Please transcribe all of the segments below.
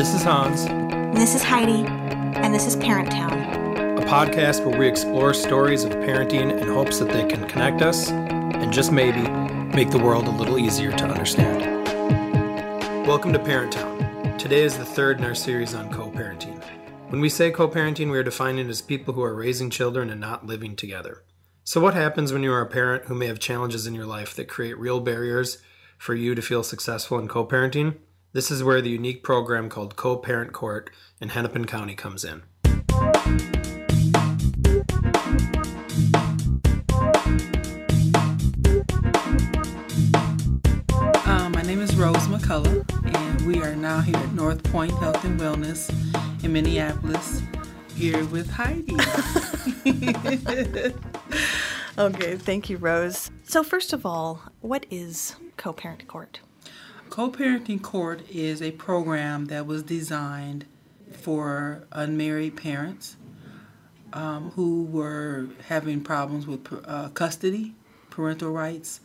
This is Hans, This is Heidi, and this is Parent Town. a podcast where we explore stories of parenting in hopes that they can connect us and just maybe make the world a little easier to understand. Welcome to Parent Town. Today is the third in our series on co parenting. When we say co parenting, we are defining it as people who are raising children and not living together. So, what happens when you are a parent who may have challenges in your life that create real barriers for you to feel successful in co parenting? This is where the unique program called Co Parent Court in Hennepin County comes in. Um, my name is Rose McCullough, and we are now here at North Point Health and Wellness in Minneapolis, here with Heidi. Okay, thank you, Rose. So, first of all, what is co parent court? Co parenting court is a program that was designed for unmarried parents um, who were having problems with uh, custody, parental rights.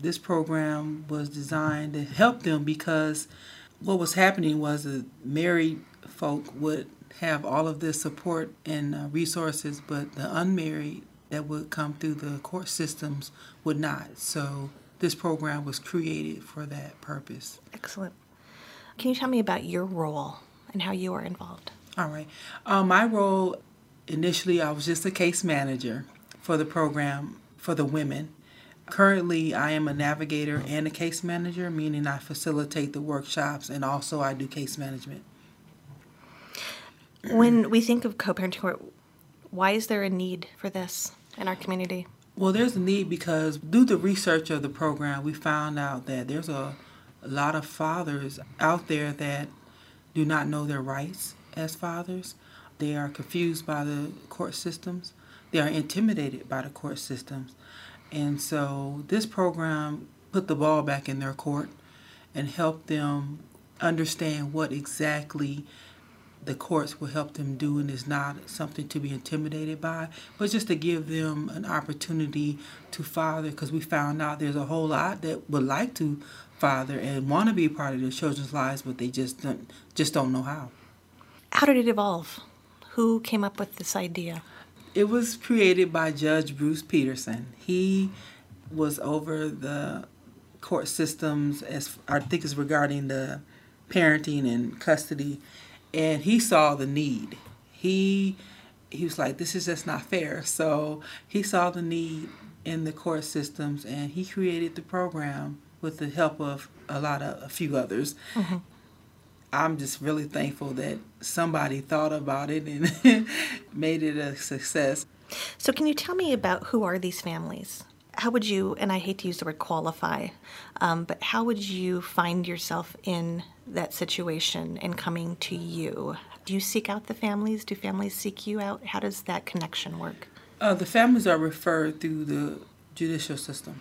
This program was designed to help them because what was happening was that married folk would have all of this support and uh, resources, but the unmarried that would come through the court systems would not. So this program was created for that purpose. Excellent. Can you tell me about your role and how you are involved? All right. Um, my role initially, I was just a case manager for the program for the women. Currently, I am a navigator and a case manager, meaning I facilitate the workshops and also I do case management. When we think of co parenting why is there a need for this in our community? Well, there's a need because through the research of the program, we found out that there's a, a lot of fathers out there that do not know their rights as fathers. They are confused by the court systems. They are intimidated by the court systems. And so this program put the ball back in their court and helped them understand what exactly the courts will help them do and is not something to be intimidated by, but just to give them an opportunity to father because we found out there's a whole lot that would like to father and want to be a part of their children's lives, but they just don't, just don't know how. How did it evolve? Who came up with this idea? It was created by Judge Bruce Peterson. He was over the court systems as I think is regarding the parenting and custody and he saw the need. He he was like, this is just not fair. So he saw the need in the court systems, and he created the program with the help of a lot of a few others. Mm-hmm. I'm just really thankful that somebody thought about it and made it a success. So, can you tell me about who are these families? How would you, and I hate to use the word qualify, um, but how would you find yourself in that situation and coming to you? Do you seek out the families? Do families seek you out? How does that connection work? Uh, the families are referred through the judicial system.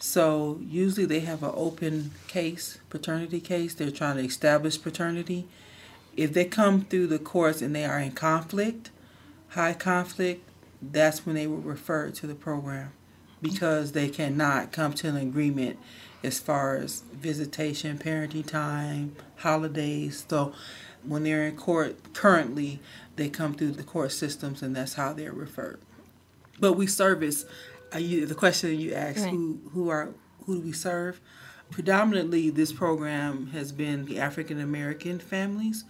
So usually they have an open case, paternity case. They're trying to establish paternity. If they come through the courts and they are in conflict, high conflict, that's when they will refer to the program because they cannot come to an agreement as far as visitation, parenting time, holidays. So when they're in court currently, they come through the court systems and that's how they're referred. But we service. Uh, you, the question you asked, Right. who who are who do we serve? Predominantly, this program has been the African American families,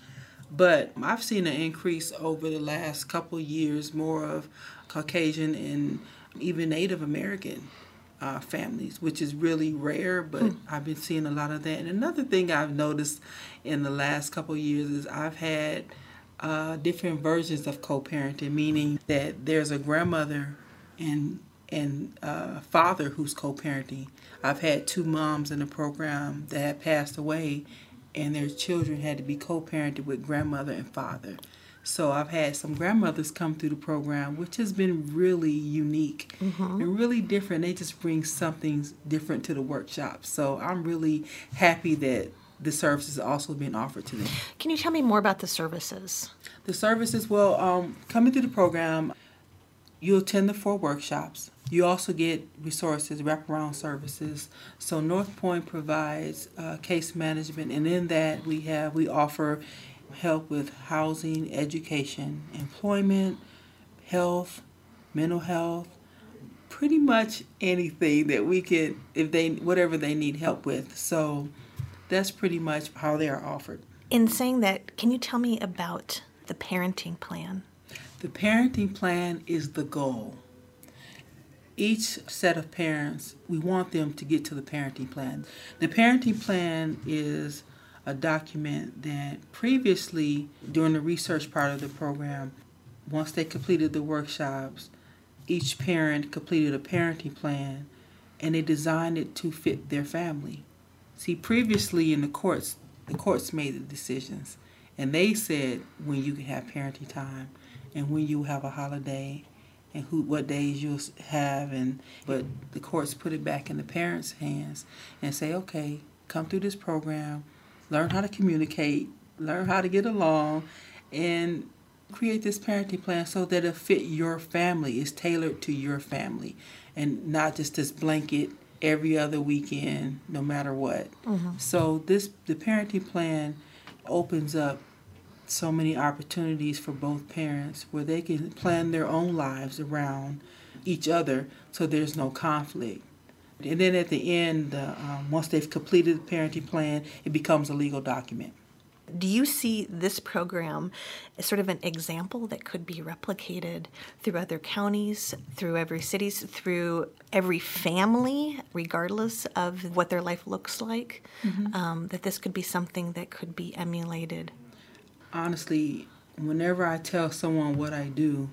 but I've seen an increase over the last couple years, more of Caucasian and even Native American uh, families, which is really rare, but I've been seeing a lot of that. And another thing I've noticed in the last couple years is I've had uh, different versions of co-parenting, meaning that there's a grandmother and and uh, father who's co-parenting. I've had two moms in the program that had passed away, and their children had to be co-parented with grandmother and father. So I've had some grandmothers come through the program, which has been really unique and really different. They just bring something different to the workshop. So I'm really happy that the service is also being offered to them. Can you tell me more about the services? The services, well, um, coming through the program, you attend the four workshops. You also get resources, wraparound services. So North Point provides uh, case management, and in that we have we offer help with housing, education, employment, health, mental health, pretty much anything that we could if they whatever they need help with. So that's pretty much how they are offered. In saying that, can you tell me about the parenting plan? The parenting plan is the goal. Each set of parents, we want them to get to the parenting plan. The parenting plan is a document that previously, during the research part of the program, once they completed the workshops, each parent completed a parenting plan and they designed it to fit their family. See, previously in the courts, the courts made the decisions and they said when you can have parenting time and when you have a holiday and who what days you'll have and but the courts put it back in the parents' hands and say, okay, come through this program, learn how to communicate, learn how to get along, and create this parenting plan so that it fit your family, is tailored to your family, and not just this blanket every other weekend, no matter what. Mm-hmm. So this the parenting plan opens up so many opportunities for both parents where they can plan their own lives around each other so there's no conflict. And then at the end, uh, um, once they've completed the parenting plan, it becomes a legal document. Do you see this program as sort of an example that could be replicated through other counties, through every cities, through every family, regardless of what their life looks like? Mm-hmm. Um, that this could be something that could be emulated? Honestly, whenever I tell someone what I do,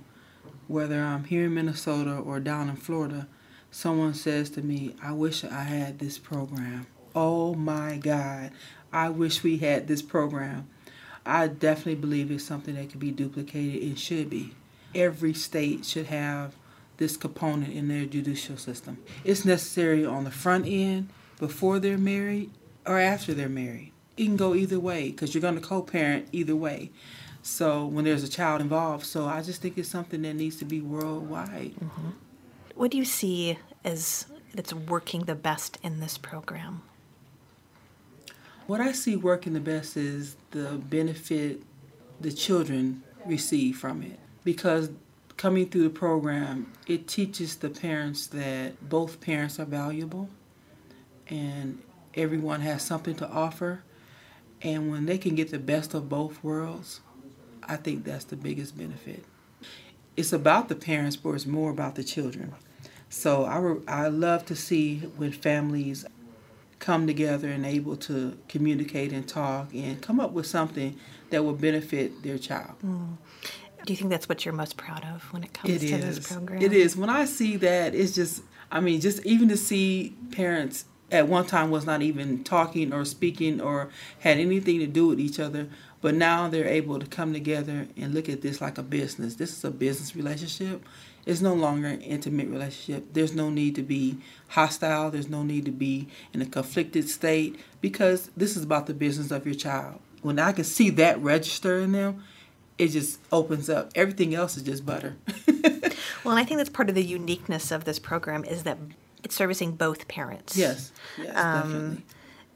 whether I'm here in Minnesota or down in Florida, someone says to me, I wish I had this program. Oh my God. I wish we had this program. I definitely believe it's something that could be duplicated and should be. Every state should have this component in their judicial system. It's necessary on the front end before they're married or after they're married. It can go either way because you're going to co-parent either way. So when there's a child involved, so I just think it's something that needs to be worldwide. Mm-hmm. What do you see as that's working the best in this program? What I see working the best is the benefit the children receive from it. Because coming through the program, it teaches the parents that both parents are valuable and everyone has something to offer. And when they can get the best of both worlds, I think that's the biggest benefit. It's about the parents, but it's more about the children. So I, re- I love to see when families come together and able to communicate and talk and come up with something that will benefit their child. Mm. Do you think that's what you're most proud of when it comes it to is. this program? It is. When I see that, it's just, I mean, just even to see parents at one time was not even talking or speaking or had anything to do with each other, but now they're able to come together and look at this like a business. This is a business relationship it's no longer an intimate relationship. There's no need to be hostile. There's no need to be in a conflicted state because this is about the business of your child. When I can see that register in them, it just opens up. Everything else is just butter. well, and I think that's part of the uniqueness of this program is that it's servicing both parents. Yes, yes, um, definitely.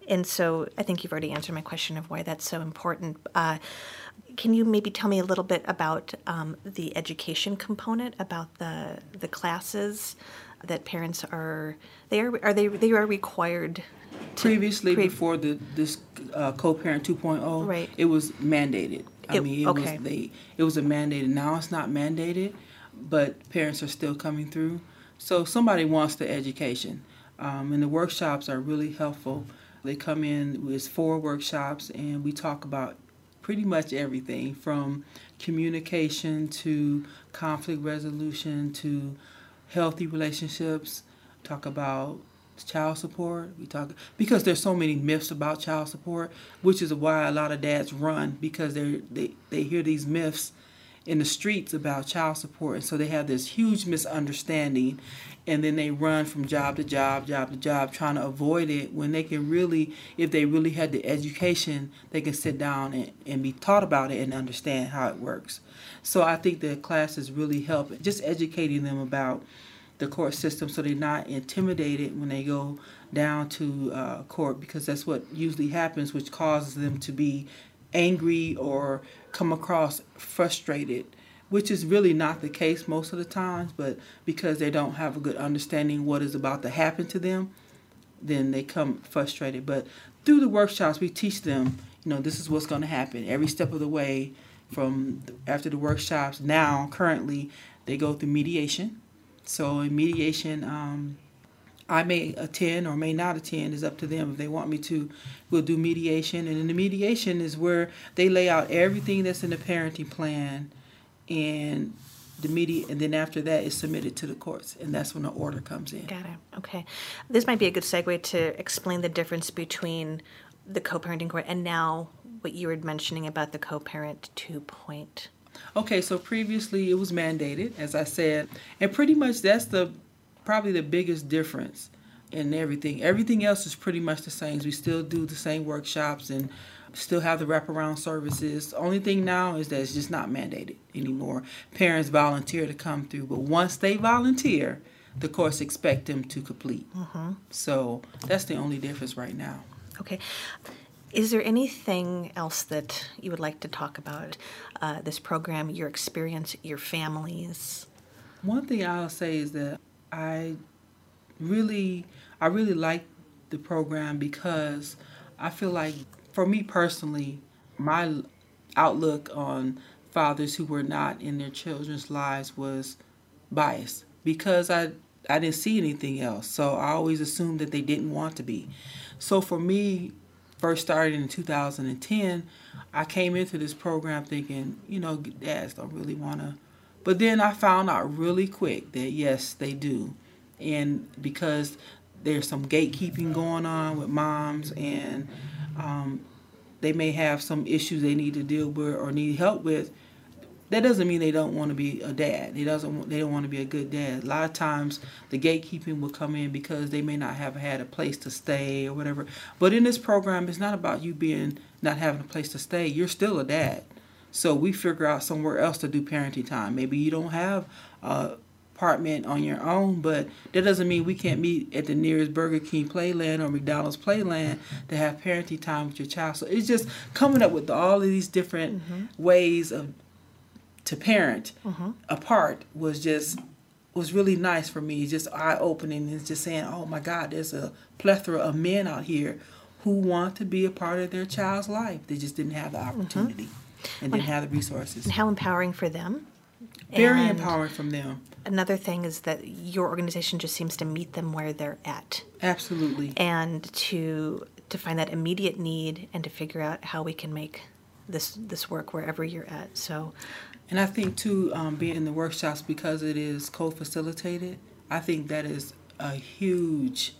And so I think you've already answered my question of why that's so important. Uh, can you maybe tell me a little bit about um, the education component, about the the classes that parents are they are are they they are required previously pre- before the this uh, co-parent 2.0 right. it was mandated i it, mean it okay. was they it was a mandated now it's not mandated but parents are still coming through so somebody wants the education um, and the workshops are really helpful they come in with four workshops and we talk about pretty much everything from communication to conflict resolution to healthy relationships. Talk about child support. We talk because there's so many myths about child support, which is why a lot of dads run because they they they hear these myths in the streets about child support, and so they have this huge misunderstanding, and then they run from job to job, job to job, trying to avoid it when they can really, if they really had the education, they can sit down and, and be taught about it and understand how it works. So I think the classes really help, just educating them about the court system so they're not intimidated when they go down to uh, court because that's what usually happens, which causes them to be angry or come across frustrated, which is really not the case most of the times, but because they don't have a good understanding what is about to happen to them, then they come frustrated. But through the workshops, we teach them, you know, this is what's going to happen every step of the way from after the workshops. Now, currently, they go through mediation. So in mediation, um, I may attend or may not attend is up to them. If they want me to, we'll do mediation. And in the mediation is where they lay out everything that's in the parenting plan and the media and then after that is submitted to the courts and that's when the order comes in. Got it. Okay. This might be a good segue to explain the difference between the co-parenting court and now what you were mentioning about the co-parent two point. Okay, so previously it was mandated, as I said, and pretty much that's the probably the biggest difference in everything. Everything else is pretty much the same. We still do the same workshops and still have the wraparound services. The only thing now is that it's just not mandated anymore. Parents volunteer to come through, but once they volunteer, the courts expect them to complete. Mm-hmm. So that's the only difference right now. Okay. Is there anything else that you would like to talk about? Uh, this program, your experience, your families? One thing I'll say is that I really, I really like the program because I feel like, for me personally, my outlook on fathers who were not in their children's lives was biased because I I didn't see anything else. So I always assumed that they didn't want to be. So for me, first started in 2010, I came into this program thinking, you know, dads don't really want to but then I found out really quick that yes, they do. And because there's some gatekeeping going on with moms and um, they may have some issues they need to deal with or need help with, that doesn't mean they don't want to be a dad. They doesn't they don't want to be a good dad. A lot of times the gatekeeping will come in because they may not have had a place to stay or whatever. But in this program, it's not about you being not having a place to stay. You're still a dad. So we figure out somewhere else to do parenting time. Maybe you don't have a apartment on your own, but that doesn't mean we can't meet at the nearest Burger King Playland or McDonald's Playland to have parenting time with your child. So it's just coming up with all of these different mm-hmm. ways of to parent mm-hmm. apart was just was really nice for me. Just eye opening and just saying, "Oh my God, there's a plethora of men out here who want to be a part of their child's life. They just didn't have the mm-hmm. opportunity." Mm-hmm and didn't have the resources. And how empowering for them. Very and empowering from them. Another thing is that your organization just seems to meet them where they're at. Absolutely. And to to find that immediate need and to figure out how we can make this this work wherever you're at. So and I think too, um, being in the workshops because it is co-facilitated, I think that is a huge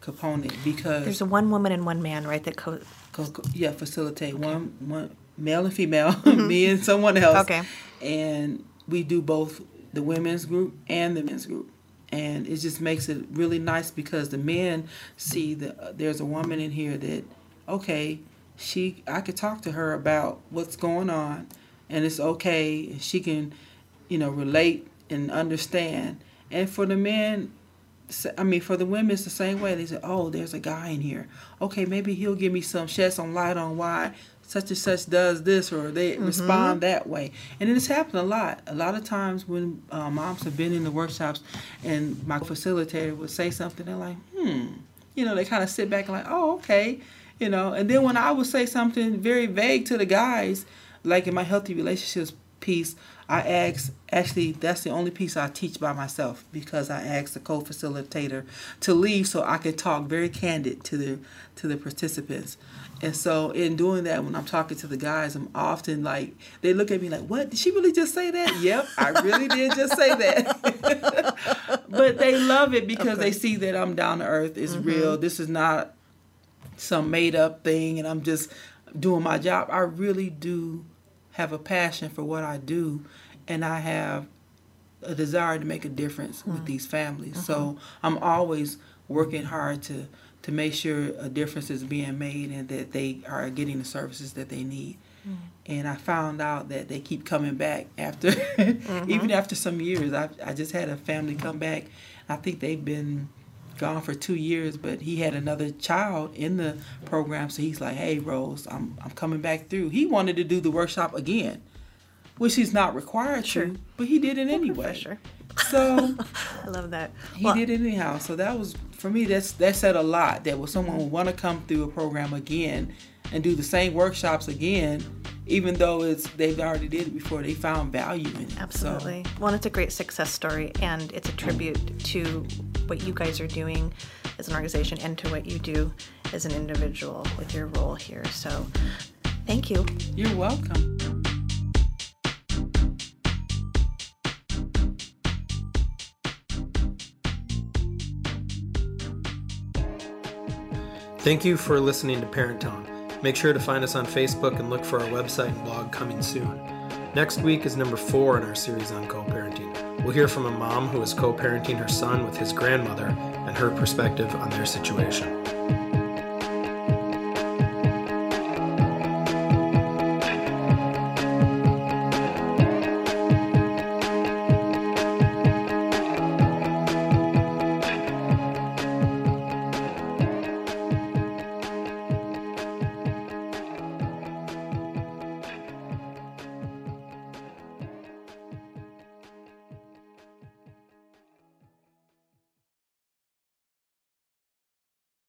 component because there's a one woman and one man, right? That co, co, co yeah facilitate okay. one one male and female, mm-hmm. me and someone else. Okay. And we do both the women's group and the men's group. And it just makes it really nice because the men see that uh, there's a woman in here that, okay, she I could talk to her about what's going on, and it's okay. And She can, you know, relate and understand. And for the men, I mean, for the women, it's the same way. They say, "Oh, there's a guy in here. Okay, maybe he'll give me some shed some light on why such and such does this or they mm-hmm. respond that way. And it's happened a lot. A lot of times when uh, moms have been in the workshops and my facilitator would say something, they're like, hmm. You know, they kind of sit back and like, oh, okay. You know, and then when I would say something very vague to the guys, like in my healthy relationships piece, I ask, actually, that's the only piece I teach by myself because I ask the co-facilitator to leave so I can talk very candid to the to the participants. And so in doing that, when I'm talking to the guys, I'm often like, they look at me like, what? Did she really just say that? yep, I really did just say that. but they love it because okay. they see that I'm down to earth. It's mm-hmm. real. This is not some made up thing and I'm just doing my job. I really do have a passion for what I do and I have a desire to make a difference mm-hmm. with these families. Mm-hmm. So I'm always working hard to to make sure a difference is being made and that they are getting the services that they need. Mm-hmm. And I found out that they keep coming back after, mm-hmm. even after some years. I, I just had a family come back. I think they've been gone for two years, but he had another child in the program. So he's like, "Hey, Rose, I'm I'm coming back through." He wanted to do the workshop again, which he's not required Sure. to, but he did it anyway. Professor. So I love that. he Well, did it anyhow. So that was for me. That's that said a lot. That was someone would want to come through a program again and do the same workshops again, even though it's they've already did it before. They found value in it. So- Absolutely. Well, it's a great success story, and it's a tribute to what you guys are doing as an organization and to what you do as an individual with your role here. So, thank you. you're welcome. Thank you for listening to Parent Town. Make sure to find us on Facebook and look for our website and blog coming soon. Next week is number four in our series on co parenting. We'll hear from a mom who is co parenting her son with his grandmother and her perspective on their situation.